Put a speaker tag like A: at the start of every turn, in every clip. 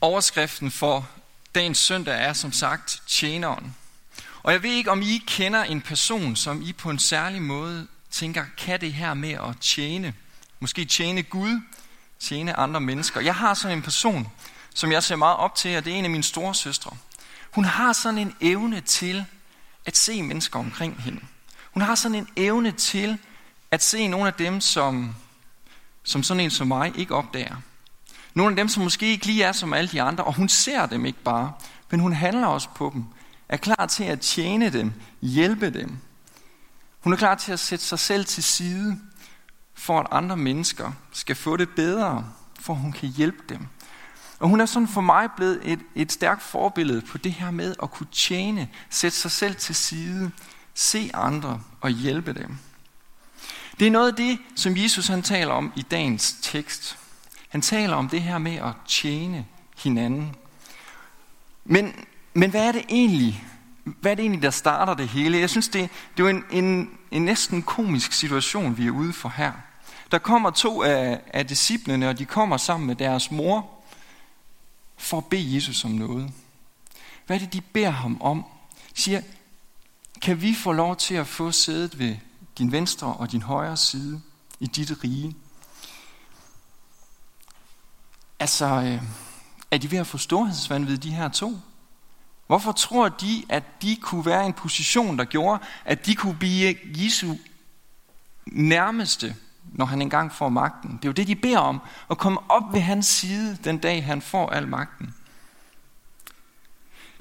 A: Overskriften for dagens søndag er som sagt tjeneren. Og jeg ved ikke, om I kender en person, som I på en særlig måde tænker, kan det her med at tjene? Måske tjene Gud, tjene andre mennesker. Jeg har sådan en person, som jeg ser meget op til, og det er en af mine store søstre. Hun har sådan en evne til at se mennesker omkring hende. Hun har sådan en evne til at se nogle af dem, som, som sådan en som mig ikke opdager. Nogle af dem, som måske ikke lige er som alle de andre, og hun ser dem ikke bare, men hun handler også på dem, er klar til at tjene dem, hjælpe dem. Hun er klar til at sætte sig selv til side, for at andre mennesker skal få det bedre, for hun kan hjælpe dem. Og hun er sådan for mig blevet et, et stærkt forbillede på det her med at kunne tjene, sætte sig selv til side, se andre og hjælpe dem. Det er noget af det, som Jesus han taler om i dagens tekst. Han taler om det her med at tjene hinanden. Men, men hvad er det egentlig? Hvad er det egentlig, der starter det hele? Jeg synes, det, det er en, en, en næsten komisk situation, vi er ude for her. Der kommer to af, af disciplene, og de kommer sammen med deres mor for at bede Jesus om noget. Hvad er det, de beder ham om? De siger, kan vi få lov til at få sædet ved din venstre og din højre side i dit rige? Altså, øh, er de ved at få storhedsvandvid, de her to? Hvorfor tror de, at de kunne være i en position, der gjorde, at de kunne blive Jesu nærmeste, når han engang får magten? Det er jo det, de beder om, at komme op ved hans side den dag, han får al magten.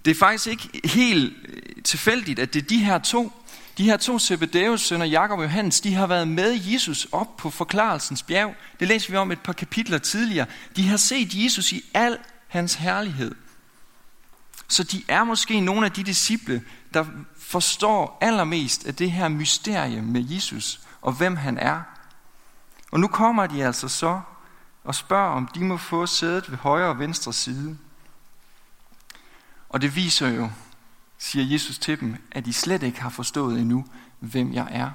A: Det er faktisk ikke helt øh, tilfældigt, at det er de her to, de her to Zebedeus sønner, Jakob og Johannes, de har været med Jesus op på forklarelsens bjerg. Det læser vi om et par kapitler tidligere. De har set Jesus i al hans herlighed. Så de er måske nogle af de disciple, der forstår allermest af det her mysterie med Jesus og hvem han er. Og nu kommer de altså så og spørger, om de må få sædet ved højre og venstre side. Og det viser jo, siger Jesus til dem, at de slet ikke har forstået endnu, hvem jeg er.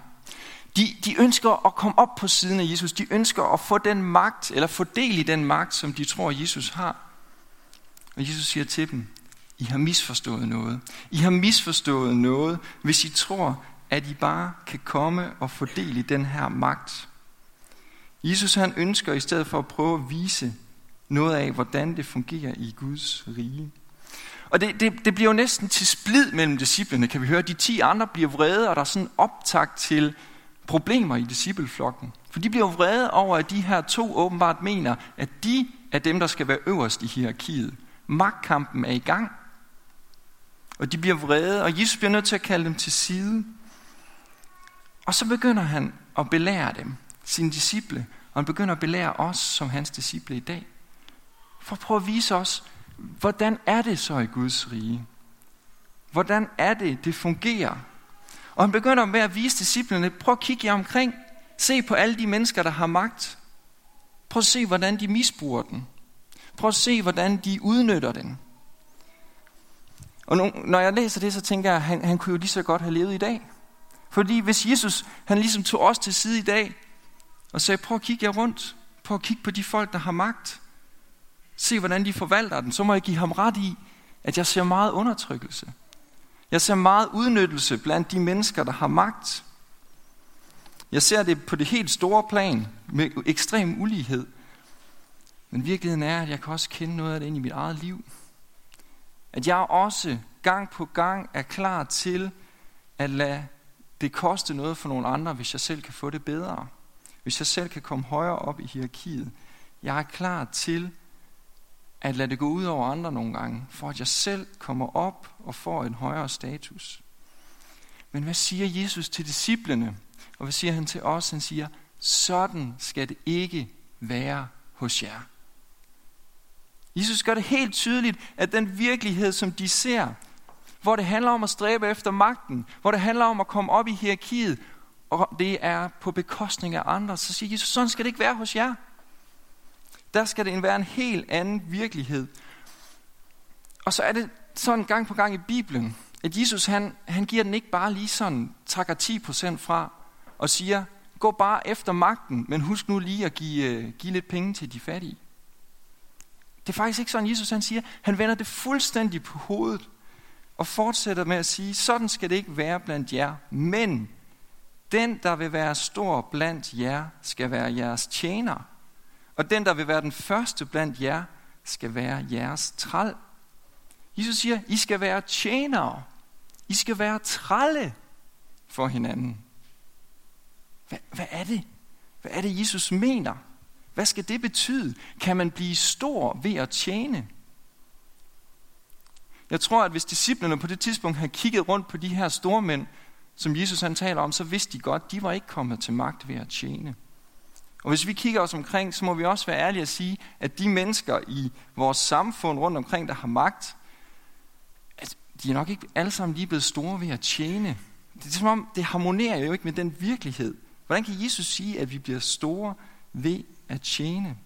A: De, de ønsker at komme op på siden af Jesus. De ønsker at få den magt, eller få del i den magt, som de tror, Jesus har. Og Jesus siger til dem, I har misforstået noget. I har misforstået noget, hvis I tror, at I bare kan komme og få del i den her magt. Jesus han ønsker i stedet for at prøve at vise noget af, hvordan det fungerer i Guds rige. Og det, det, det bliver jo næsten til splid mellem disciplene, kan vi høre. De ti andre bliver vrede, og der er sådan optakt til problemer i discipleflokken. For de bliver vrede over, at de her to åbenbart mener, at de er dem, der skal være øverst i hierarkiet. Magtkampen er i gang. Og de bliver vrede, og Jesus bliver nødt til at kalde dem til side. Og så begynder han at belære dem, sine disciple, og han begynder at belære os som hans disciple i dag. For at prøve at vise os, hvordan er det så i Guds rige? Hvordan er det, det fungerer? Og han begynder med at vise disciplene, prøv at kigge jer omkring. Se på alle de mennesker, der har magt. Prøv at se, hvordan de misbruger den. Prøv at se, hvordan de udnytter den. Og nu, når jeg læser det, så tænker jeg, at han, han kunne jo lige så godt have levet i dag. Fordi hvis Jesus, han ligesom tog os til side i dag, og sagde, prøv at kigge jer rundt. Prøv at kigge på de folk, der har magt. Se, hvordan de forvalter den. Så må jeg give ham ret i, at jeg ser meget undertrykkelse. Jeg ser meget udnyttelse blandt de mennesker, der har magt. Jeg ser det på det helt store plan med ekstrem ulighed. Men virkeligheden er, at jeg kan også kende noget af det ind i mit eget liv. At jeg også gang på gang er klar til at lade det koste noget for nogle andre, hvis jeg selv kan få det bedre. Hvis jeg selv kan komme højere op i hierarkiet. Jeg er klar til at lade det gå ud over andre nogle gange, for at jeg selv kommer op og får en højere status. Men hvad siger Jesus til disciplene? Og hvad siger han til os? Han siger, sådan skal det ikke være hos jer. Jesus gør det helt tydeligt, at den virkelighed, som de ser, hvor det handler om at stræbe efter magten, hvor det handler om at komme op i hierarkiet, og det er på bekostning af andre, så siger Jesus, sådan skal det ikke være hos jer. Der skal det være en helt anden virkelighed. Og så er det sådan gang på gang i Bibelen, at Jesus han, han giver den ikke bare lige sådan, takker 10% fra og siger, gå bare efter magten, men husk nu lige at give, øh, give lidt penge til de fattige. Det er faktisk ikke sådan, Jesus han siger. Han vender det fuldstændig på hovedet og fortsætter med at sige, sådan skal det ikke være blandt jer. Men den, der vil være stor blandt jer, skal være jeres tjener. Og den, der vil være den første blandt jer, skal være jeres træl. Jesus siger, I skal være tjenere. I skal være trælle for hinanden. Hvad, hvad er det? Hvad er det, Jesus mener? Hvad skal det betyde? Kan man blive stor ved at tjene? Jeg tror, at hvis disciplene på det tidspunkt havde kigget rundt på de her store mænd, som Jesus han taler om, så vidste de godt, de var ikke kommet til magt ved at tjene. Og hvis vi kigger os omkring, så må vi også være ærlige at sige, at de mennesker i vores samfund rundt omkring, der har magt, at de er nok ikke alle sammen lige blevet store ved at tjene. Det er som om, det harmonerer jo ikke med den virkelighed. Hvordan kan Jesus sige, at vi bliver store ved at tjene?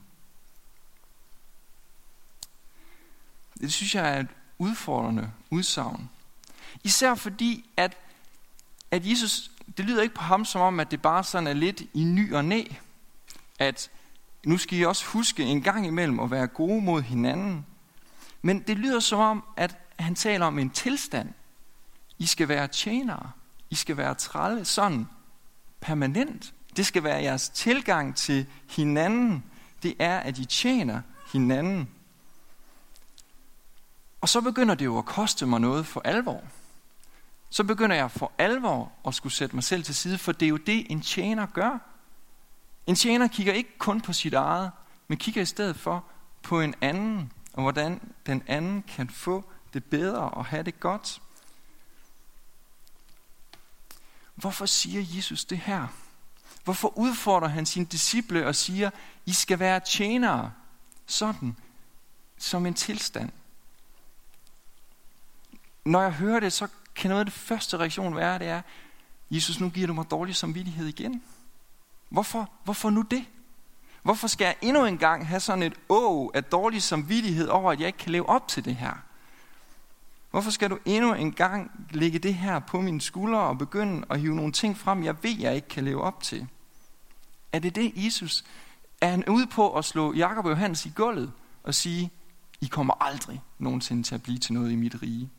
A: Det synes jeg er et udfordrende udsagn. Især fordi, at, at Jesus, det lyder ikke på ham som om, at det bare sådan er lidt i ny og næ. At nu skal I også huske en gang imellem at være gode mod hinanden. Men det lyder som om, at han taler om en tilstand. I skal være tjenere. I skal være trælle sådan permanent. Det skal være jeres tilgang til hinanden. Det er, at I tjener hinanden. Og så begynder det jo at koste mig noget for alvor. Så begynder jeg for alvor at skulle sætte mig selv til side, for det er jo det, en tjener gør. En tjener kigger ikke kun på sit eget, men kigger i stedet for på en anden, og hvordan den anden kan få det bedre og have det godt. Hvorfor siger Jesus det her? Hvorfor udfordrer han sine disciple og siger, I skal være tjenere, sådan som en tilstand? Når jeg hører det, så kan noget af det første reaktion være, det er, Jesus, nu giver du mig dårlig samvittighed igen. Hvorfor? Hvorfor nu det? Hvorfor skal jeg endnu en gang have sådan et å af dårlig samvittighed over, at jeg ikke kan leve op til det her? Hvorfor skal du endnu en gang lægge det her på mine skuldre og begynde at hive nogle ting frem, jeg ved, jeg ikke kan leve op til? Er det det, Jesus? Er han ude på at slå Jakob og Johannes i gulvet og sige, I kommer aldrig nogensinde til at blive til noget i mit rige?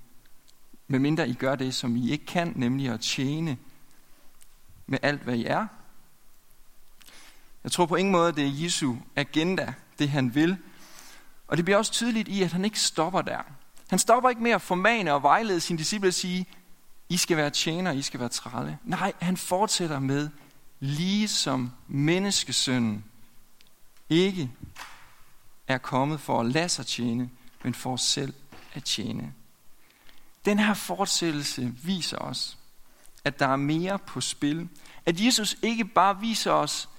A: Medmindre I gør det, som I ikke kan, nemlig at tjene med alt, hvad I er. Jeg tror på ingen måde, det er Jesu agenda, det han vil. Og det bliver også tydeligt i, at han ikke stopper der. Han stopper ikke med at formane og vejlede sine disciple og sige, I skal være tjener, I skal være trælle. Nej, han fortsætter med, lige som menneskesønnen ikke er kommet for at lade sig tjene, men for selv at tjene. Den her fortsættelse viser os, at der er mere på spil. At Jesus ikke bare viser os,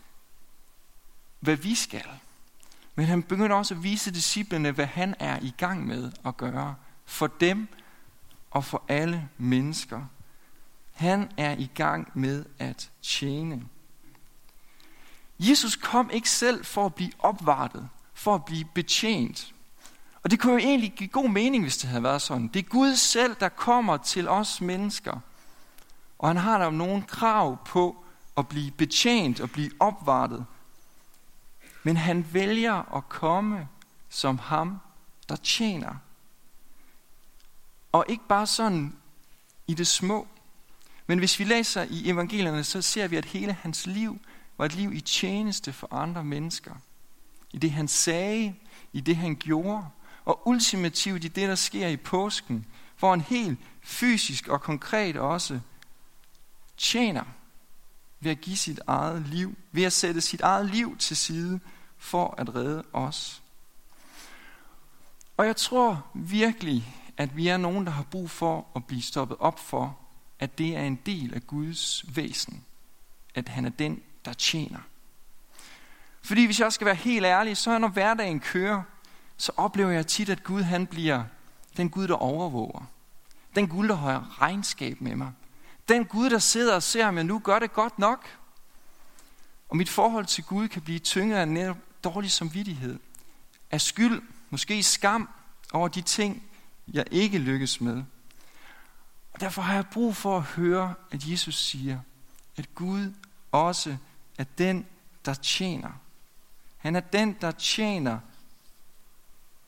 A: hvad vi skal, men han begynder også at vise disciplene, hvad han er i gang med at gøre for dem og for alle mennesker. Han er i gang med at tjene. Jesus kom ikke selv for at blive opvartet, for at blive betjent. Og det kunne jo egentlig give god mening, hvis det havde været sådan. Det er Gud selv, der kommer til os mennesker. Og han har der nogen krav på at blive betjent og blive opvartet. Men han vælger at komme som ham, der tjener. Og ikke bare sådan i det små. Men hvis vi læser i evangelierne, så ser vi, at hele hans liv var et liv i tjeneste for andre mennesker. I det han sagde, i det han gjorde, og ultimativt i det, der sker i påsken, hvor han helt fysisk og konkret også tjener ved at give sit eget liv, ved at sætte sit eget liv til side for at redde os. Og jeg tror virkelig, at vi er nogen, der har brug for at blive stoppet op for, at det er en del af Guds væsen. At han er den, der tjener. Fordi hvis jeg skal være helt ærlig, så når hverdagen kører, så oplever jeg tit, at Gud han bliver den Gud, der overvåger. Den Gud, der har regnskab med mig. Den Gud, der sidder og ser, om jeg nu gør det godt nok. Og mit forhold til Gud kan blive tynget af netop dårlig samvittighed. Af skyld, måske skam over de ting, jeg ikke lykkes med. Og derfor har jeg brug for at høre, at Jesus siger, at Gud også er den, der tjener. Han er den, der tjener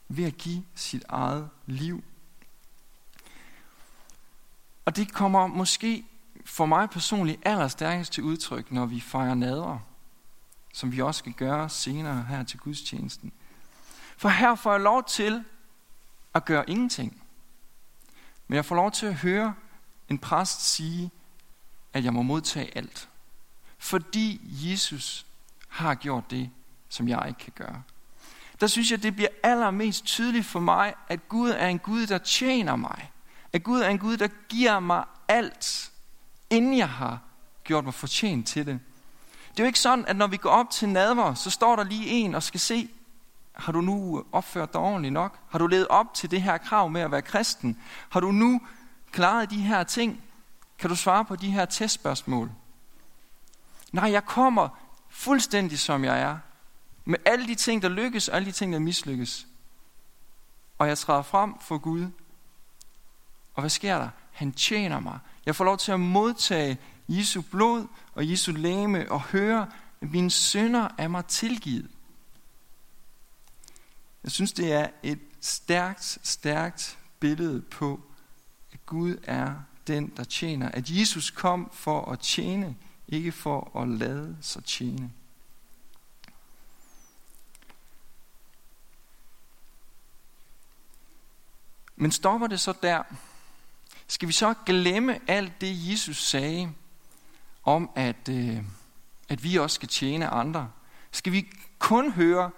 A: ved at give sit eget liv. Og det kommer måske for mig personligt allerstærkest til udtryk, når vi fejrer nadver, som vi også skal gøre senere her til gudstjenesten. For her får jeg lov til at gøre ingenting. Men jeg får lov til at høre en præst sige, at jeg må modtage alt. Fordi Jesus har gjort det, som jeg ikke kan gøre. Der synes jeg, det bliver allermest tydeligt for mig, at Gud er en Gud, der tjener mig. At Gud er en Gud, der giver mig alt, inden jeg har gjort mig fortjent til det. Det er jo ikke sådan, at når vi går op til nadver, så står der lige en og skal se, har du nu opført dig ordentligt nok? Har du levet op til det her krav med at være kristen? Har du nu klaret de her ting? Kan du svare på de her testspørgsmål? Nej, jeg kommer fuldstændig som jeg er. Med alle de ting, der lykkes, og alle de ting, der mislykkes. Og jeg træder frem for Gud. Og hvad sker der? Han tjener mig. Jeg får lov til at modtage Jesu blod og Jesu læme og høre, at mine sønder er mig tilgivet. Jeg synes, det er et stærkt, stærkt billede på, at Gud er den, der tjener. At Jesus kom for at tjene, ikke for at lade sig tjene. Men stopper det så der? Skal vi så glemme alt det, Jesus sagde om, at, øh, at vi også skal tjene andre? Skal vi kun høre,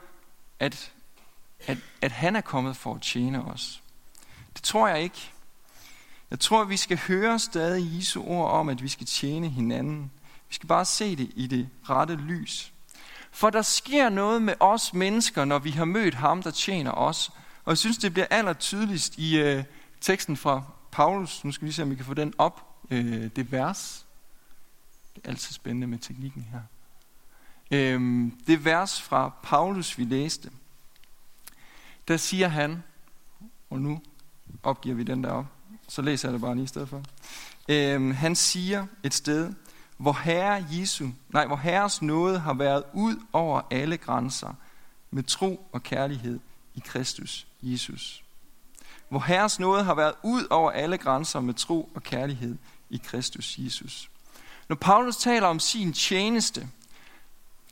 A: at, at, at han er kommet for at tjene os? Det tror jeg ikke. Jeg tror, vi skal høre stadig Jesu ord om, at vi skal tjene hinanden. Vi skal bare se det i det rette lys. For der sker noget med os mennesker, når vi har mødt ham, der tjener os. Og jeg synes, det bliver aller tydeligst i øh, teksten fra Paulus. Nu skal vi se, om vi kan få den op. Øh, det vers. Det er altid spændende med teknikken her. Øh, det vers fra Paulus, vi læste. Der siger han, og nu opgiver vi den der op så læser jeg det bare lige i stedet for. Øh, han siger et sted, hvor Herre Jesu, nej, hvor Herres nåde har været ud over alle grænser med tro og kærlighed i Kristus Jesus. Hvor Herres nåde har været ud over alle grænser med tro og kærlighed i Kristus Jesus. Når Paulus taler om sin tjeneste,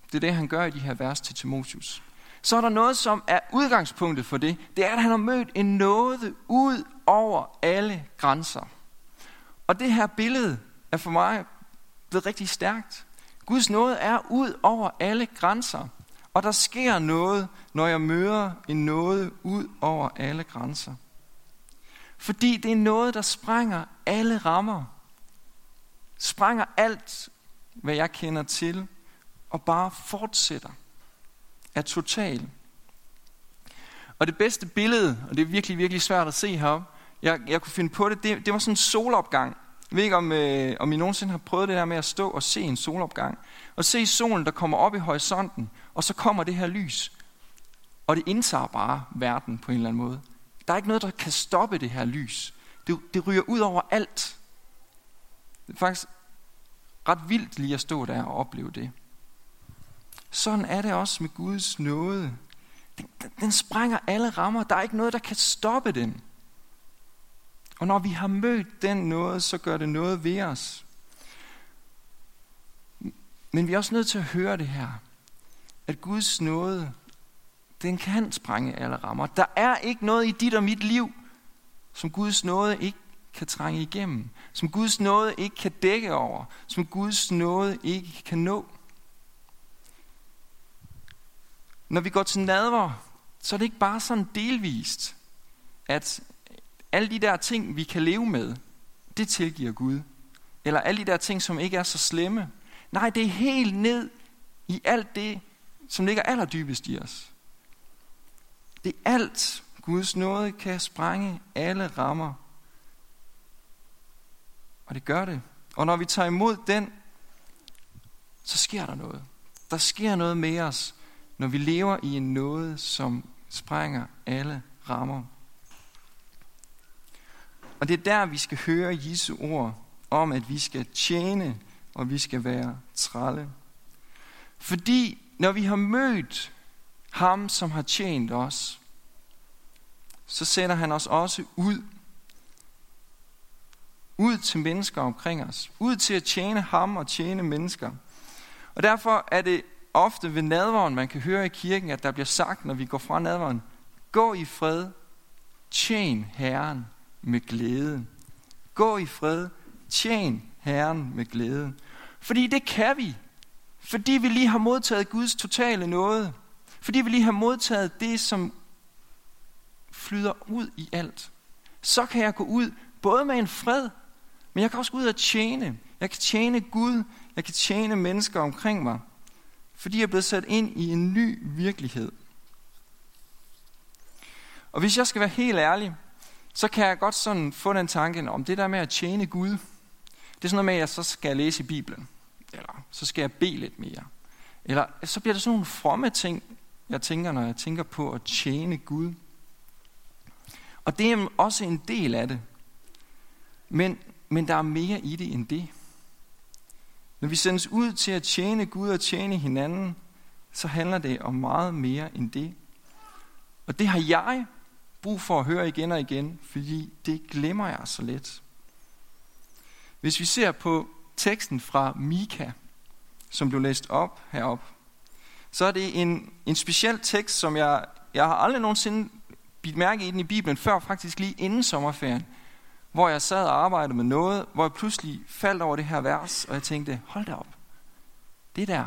A: det er det, han gør i de her vers til Timotius, så er der noget, som er udgangspunktet for det. Det er, at han har mødt en nåde ud over alle grænser. Og det her billede er for mig blevet rigtig stærkt. Guds nåde er ud over alle grænser. Og der sker noget, når jeg møder en nåde ud over alle grænser. Fordi det er noget, der sprænger alle rammer. Sprænger alt, hvad jeg kender til, og bare fortsætter. Er total. Og det bedste billede, og det er virkelig, virkelig svært at se heroppe, jeg, jeg kunne finde på det, det, det var sådan en solopgang. Jeg ved ikke, om, øh, om I nogensinde har prøvet det der med at stå og se en solopgang. Og se solen, der kommer op i horisonten, og så kommer det her lys. Og det indtager bare verden på en eller anden måde. Der er ikke noget, der kan stoppe det her lys. Det, det ryger ud over alt. Det er faktisk ret vildt lige at stå der og opleve det. Sådan er det også med Guds nåde. Den, den, den sprænger alle rammer. Der er ikke noget, der kan stoppe den. Og når vi har mødt den noget, så gør det noget ved os. Men vi er også nødt til at høre det her. At Guds nåde, den kan sprænge alle rammer. Der er ikke noget i dit og mit liv, som Guds nåde ikke kan trænge igennem. Som Guds nåde ikke kan dække over. Som Guds nåde ikke kan nå. Når vi går til nadver, så er det ikke bare sådan delvist, at alle de der ting, vi kan leve med, det tilgiver Gud. Eller alle de der ting, som ikke er så slemme. Nej, det er helt ned i alt det, som ligger allerdybest i os. Det er alt. Guds nåde kan sprænge alle rammer. Og det gør det. Og når vi tager imod den, så sker der noget. Der sker noget med os, når vi lever i en nåde, som sprænger alle rammer. Og det er der, vi skal høre Jesu ord om, at vi skal tjene, og vi skal være trælle. Fordi når vi har mødt ham, som har tjent os, så sender han os også ud. Ud til mennesker omkring os. Ud til at tjene ham og tjene mennesker. Og derfor er det ofte ved nadvåren, man kan høre i kirken, at der bliver sagt, når vi går fra nadvåren, gå i fred, tjen Herren med glæde. Gå i fred, tjen Herren med glæde. Fordi det kan vi. Fordi vi lige har modtaget Guds totale noget. Fordi vi lige har modtaget det, som flyder ud i alt. Så kan jeg gå ud både med en fred, men jeg kan også gå ud og tjene. Jeg kan tjene Gud. Jeg kan tjene mennesker omkring mig. Fordi jeg er blevet sat ind i en ny virkelighed. Og hvis jeg skal være helt ærlig, så kan jeg godt sådan få den tanke om det der med at tjene Gud. Det er sådan noget med, at jeg så skal læse i Bibelen. Eller så skal jeg bede lidt mere. Eller så bliver det sådan nogle fromme ting, jeg tænker, når jeg tænker på at tjene Gud. Og det er også en del af det. Men, men der er mere i det end det. Når vi sendes ud til at tjene Gud og tjene hinanden, så handler det om meget mere end det. Og det har jeg brug for at høre igen og igen, fordi det glemmer jeg så let. Hvis vi ser på teksten fra Mika, som blev læst op herop, så er det en, en speciel tekst, som jeg, jeg har aldrig nogensinde bidt mærke i den i Bibelen, før faktisk lige inden sommerferien, hvor jeg sad og arbejdede med noget, hvor jeg pludselig faldt over det her vers, og jeg tænkte, hold da op, det der,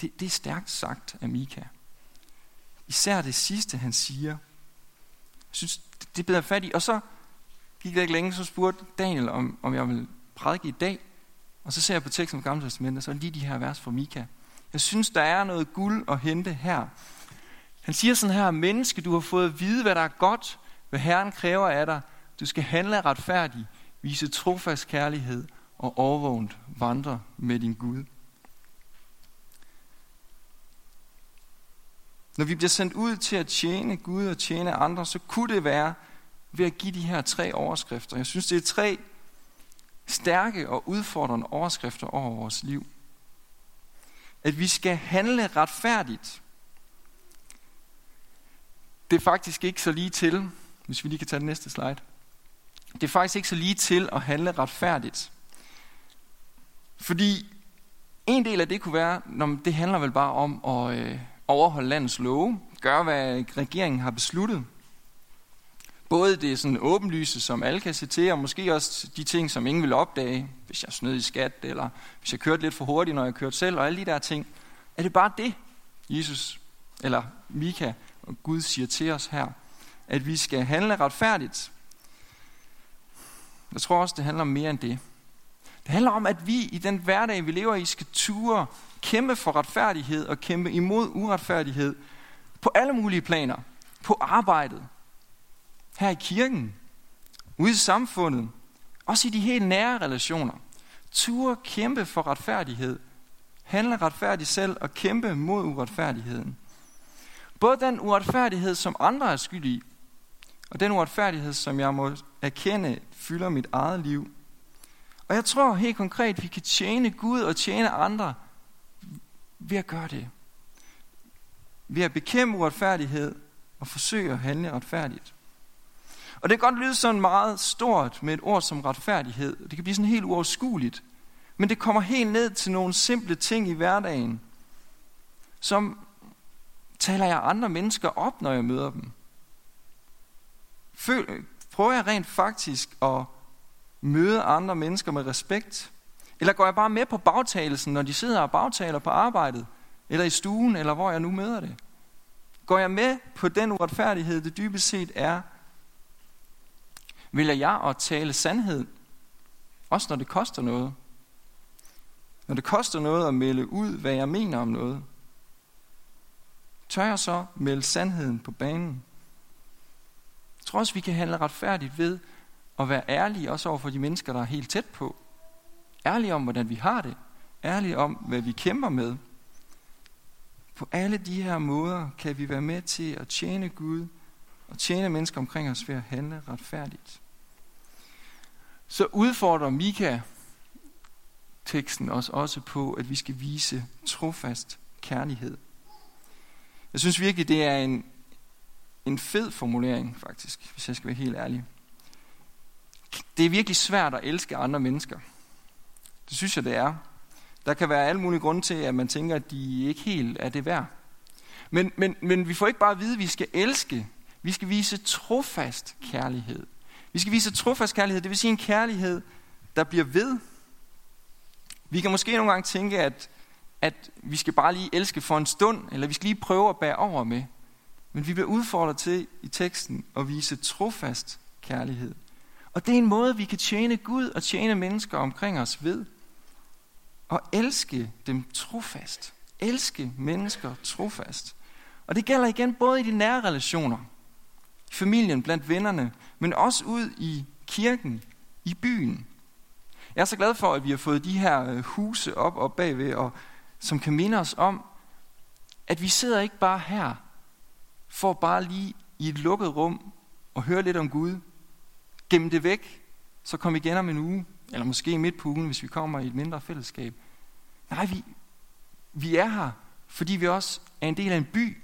A: det, det er stærkt sagt af Mika. Især det sidste, han siger. Jeg synes, det det bliver fat i. Og så gik det ikke længe, så spurgte Daniel, om, om jeg ville prædike i dag. Og så ser jeg på teksten om Gamle Testamentet, så lige de her vers fra Mika. Jeg synes, der er noget guld at hente her. Han siger sådan her, menneske, du har fået at vide, hvad der er godt, hvad Herren kræver af dig. Du skal handle retfærdigt, vise trofast kærlighed og overvågent vandre med din Gud. Når vi bliver sendt ud til at tjene Gud og tjene andre, så kunne det være ved at give de her tre overskrifter. Jeg synes, det er tre stærke og udfordrende overskrifter over vores liv. At vi skal handle retfærdigt. Det er faktisk ikke så lige til, hvis vi lige kan tage den næste slide. Det er faktisk ikke så lige til at handle retfærdigt. Fordi en del af det kunne være, når det handler vel bare om at øh, overholde landets love, gøre hvad regeringen har besluttet. Både det sådan åbenlyse, som alle kan se til, og måske også de ting, som ingen vil opdage, hvis jeg snød i skat, eller hvis jeg kørte lidt for hurtigt, når jeg kørte selv, og alle de der ting. Er det bare det, Jesus, eller Mika og Gud siger til os her? At vi skal handle retfærdigt? Jeg tror også, det handler om mere end det. Det handler om, at vi i den hverdag, vi lever i, skal ture kæmpe for retfærdighed og kæmpe imod uretfærdighed på alle mulige planer. På arbejdet, her i kirken, ude i samfundet, også i de helt nære relationer. Ture kæmpe for retfærdighed, handle retfærdigt selv og kæmpe mod uretfærdigheden. Både den uretfærdighed, som andre er skyld i, og den uretfærdighed, som jeg må erkende, fylder mit eget liv. Og jeg tror helt konkret, at vi kan tjene Gud og tjene andre ved at gøre det. Ved at bekæmpe uretfærdighed og forsøge at handle retfærdigt. Og det kan godt lyde sådan meget stort med et ord som retfærdighed. Det kan blive sådan helt uoverskueligt. Men det kommer helt ned til nogle simple ting i hverdagen, som taler jeg andre mennesker op, når jeg møder dem. Føl, prøver jeg rent faktisk at møde andre mennesker med respekt? Eller går jeg bare med på bagtagelsen, når de sidder og bagtaler på arbejdet, eller i stuen, eller hvor jeg nu møder det? Går jeg med på den uretfærdighed, det dybest set er? Vælger jeg at tale sandhed, også når det koster noget? Når det koster noget at melde ud, hvad jeg mener om noget, tør jeg så melde sandheden på banen? Jeg tror også, vi kan handle retfærdigt ved at være ærlige også over for de mennesker, der er helt tæt på. Ærlige om, hvordan vi har det. Ærlige om, hvad vi kæmper med. På alle de her måder kan vi være med til at tjene Gud og tjene mennesker omkring os ved at handle retfærdigt. Så udfordrer Mika teksten os også på, at vi skal vise trofast kærlighed. Jeg synes virkelig, det er en, en fed formulering, faktisk, hvis jeg skal være helt ærlig. Det er virkelig svært at elske andre mennesker. Det synes jeg, det er. Der kan være alle mulige grunde til, at man tænker, at de ikke helt er det værd. Men, men, men vi får ikke bare at vide, at vi skal elske. Vi skal vise trofast kærlighed. Vi skal vise trofast kærlighed, det vil sige en kærlighed, der bliver ved. Vi kan måske nogle gange tænke, at, at vi skal bare lige elske for en stund, eller vi skal lige prøve at bære over med. Men vi bliver udfordret til i teksten at vise trofast kærlighed. Og det er en måde, vi kan tjene Gud og tjene mennesker omkring os ved. Og elske dem trofast. Elske mennesker trofast. Og det gælder igen både i de nære relationer, i familien, blandt vennerne, men også ud i kirken, i byen. Jeg er så glad for, at vi har fået de her øh, huse op og bagved, og, som kan minde os om, at vi sidder ikke bare her, for bare lige i et lukket rum og høre lidt om Gud, gemme det væk, så kom igen om en uge, eller måske midt på ugen, hvis vi kommer i et mindre fællesskab. Nej, vi, vi er her, fordi vi også er en del af en by,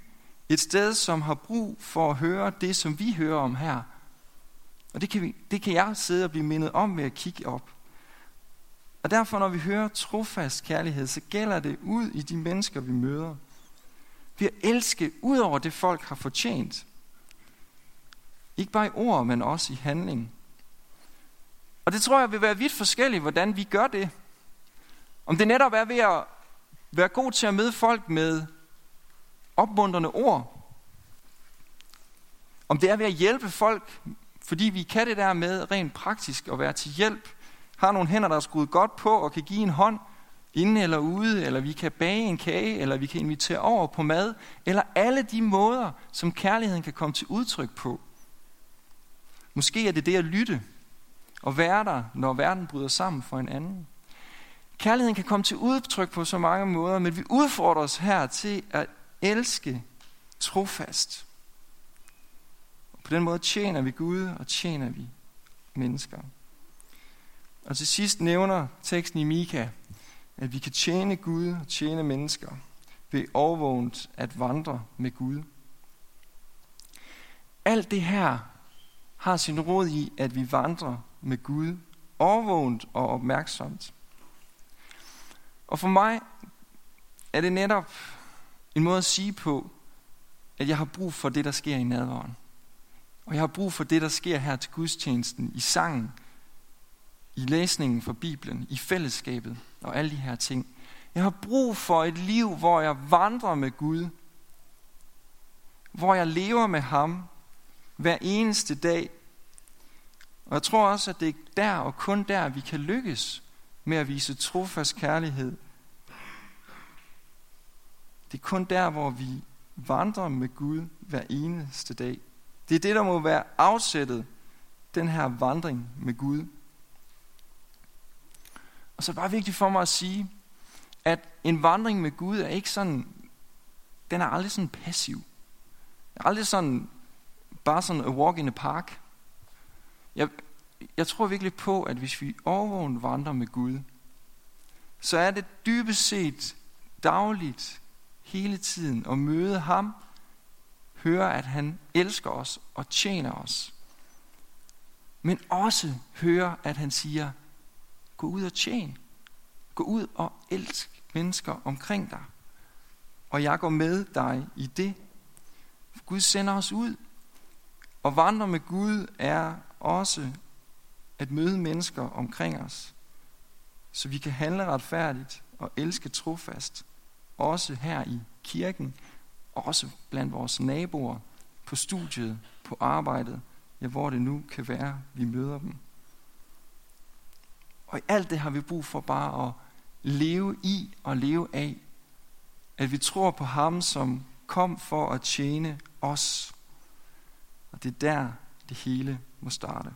A: et sted, som har brug for at høre det, som vi hører om her. Og det kan, vi, det kan jeg sidde og blive mindet om ved at kigge op. Og derfor, når vi hører trofast kærlighed, så gælder det ud i de mennesker, vi møder. Vi at elske ud over det, folk har fortjent. Ikke bare i ord, men også i handling. Og det tror jeg vil være vidt forskelligt, hvordan vi gør det. Om det netop er ved at være god til at møde folk med opmuntrende ord. Om det er ved at hjælpe folk, fordi vi kan det der med rent praktisk at være til hjælp. Har nogle hænder, der er skruet godt på og kan give en hånd inde eller ude, eller vi kan bage en kage, eller vi kan invitere over på mad, eller alle de måder, som kærligheden kan komme til udtryk på. Måske er det det at lytte og være der, når verden bryder sammen for en anden. Kærligheden kan komme til udtryk på så mange måder, men vi udfordrer os her til at elske trofast. Og på den måde tjener vi Gud og tjener vi mennesker. Og til sidst nævner teksten i Mika, at vi kan tjene Gud og tjene mennesker ved overvågent at vandre med Gud. Alt det her har sin råd i, at vi vandrer med Gud, overvågent og opmærksomt. Og for mig er det netop en måde at sige på, at jeg har brug for det, der sker i nadvåren. Og jeg har brug for det, der sker her til gudstjenesten, i sangen, i læsningen fra Bibelen, i fællesskabet og alle de her ting. Jeg har brug for et liv, hvor jeg vandrer med Gud, hvor jeg lever med ham hver eneste dag. Og jeg tror også, at det er der og kun der, vi kan lykkes med at vise trofast kærlighed. Det er kun der, hvor vi vandrer med Gud hver eneste dag. Det er det, der må være afsættet, den her vandring med Gud. Og så er det bare vigtigt for mig at sige, at en vandring med Gud er ikke sådan, den er aldrig sådan passiv. Den er aldrig sådan, bare sådan a walk in the park. Jeg, jeg tror virkelig på, at hvis vi overvågen vandrer med Gud, så er det dybest set dagligt, hele tiden, og møde ham, høre, at han elsker os og tjener os. Men også høre, at han siger, gå ud og tjen. Gå ud og elsk mennesker omkring dig. Og jeg går med dig i det. Gud sender os ud. Og vandre med Gud er også at møde mennesker omkring os, så vi kan handle retfærdigt og elske trofast, også her i kirken, også blandt vores naboer, på studiet, på arbejdet, ja, hvor det nu kan være, vi møder dem. Og i alt det har vi brug for bare at leve i og leve af, at vi tror på ham, som kom for at tjene os. Og det er der, det hele må starte.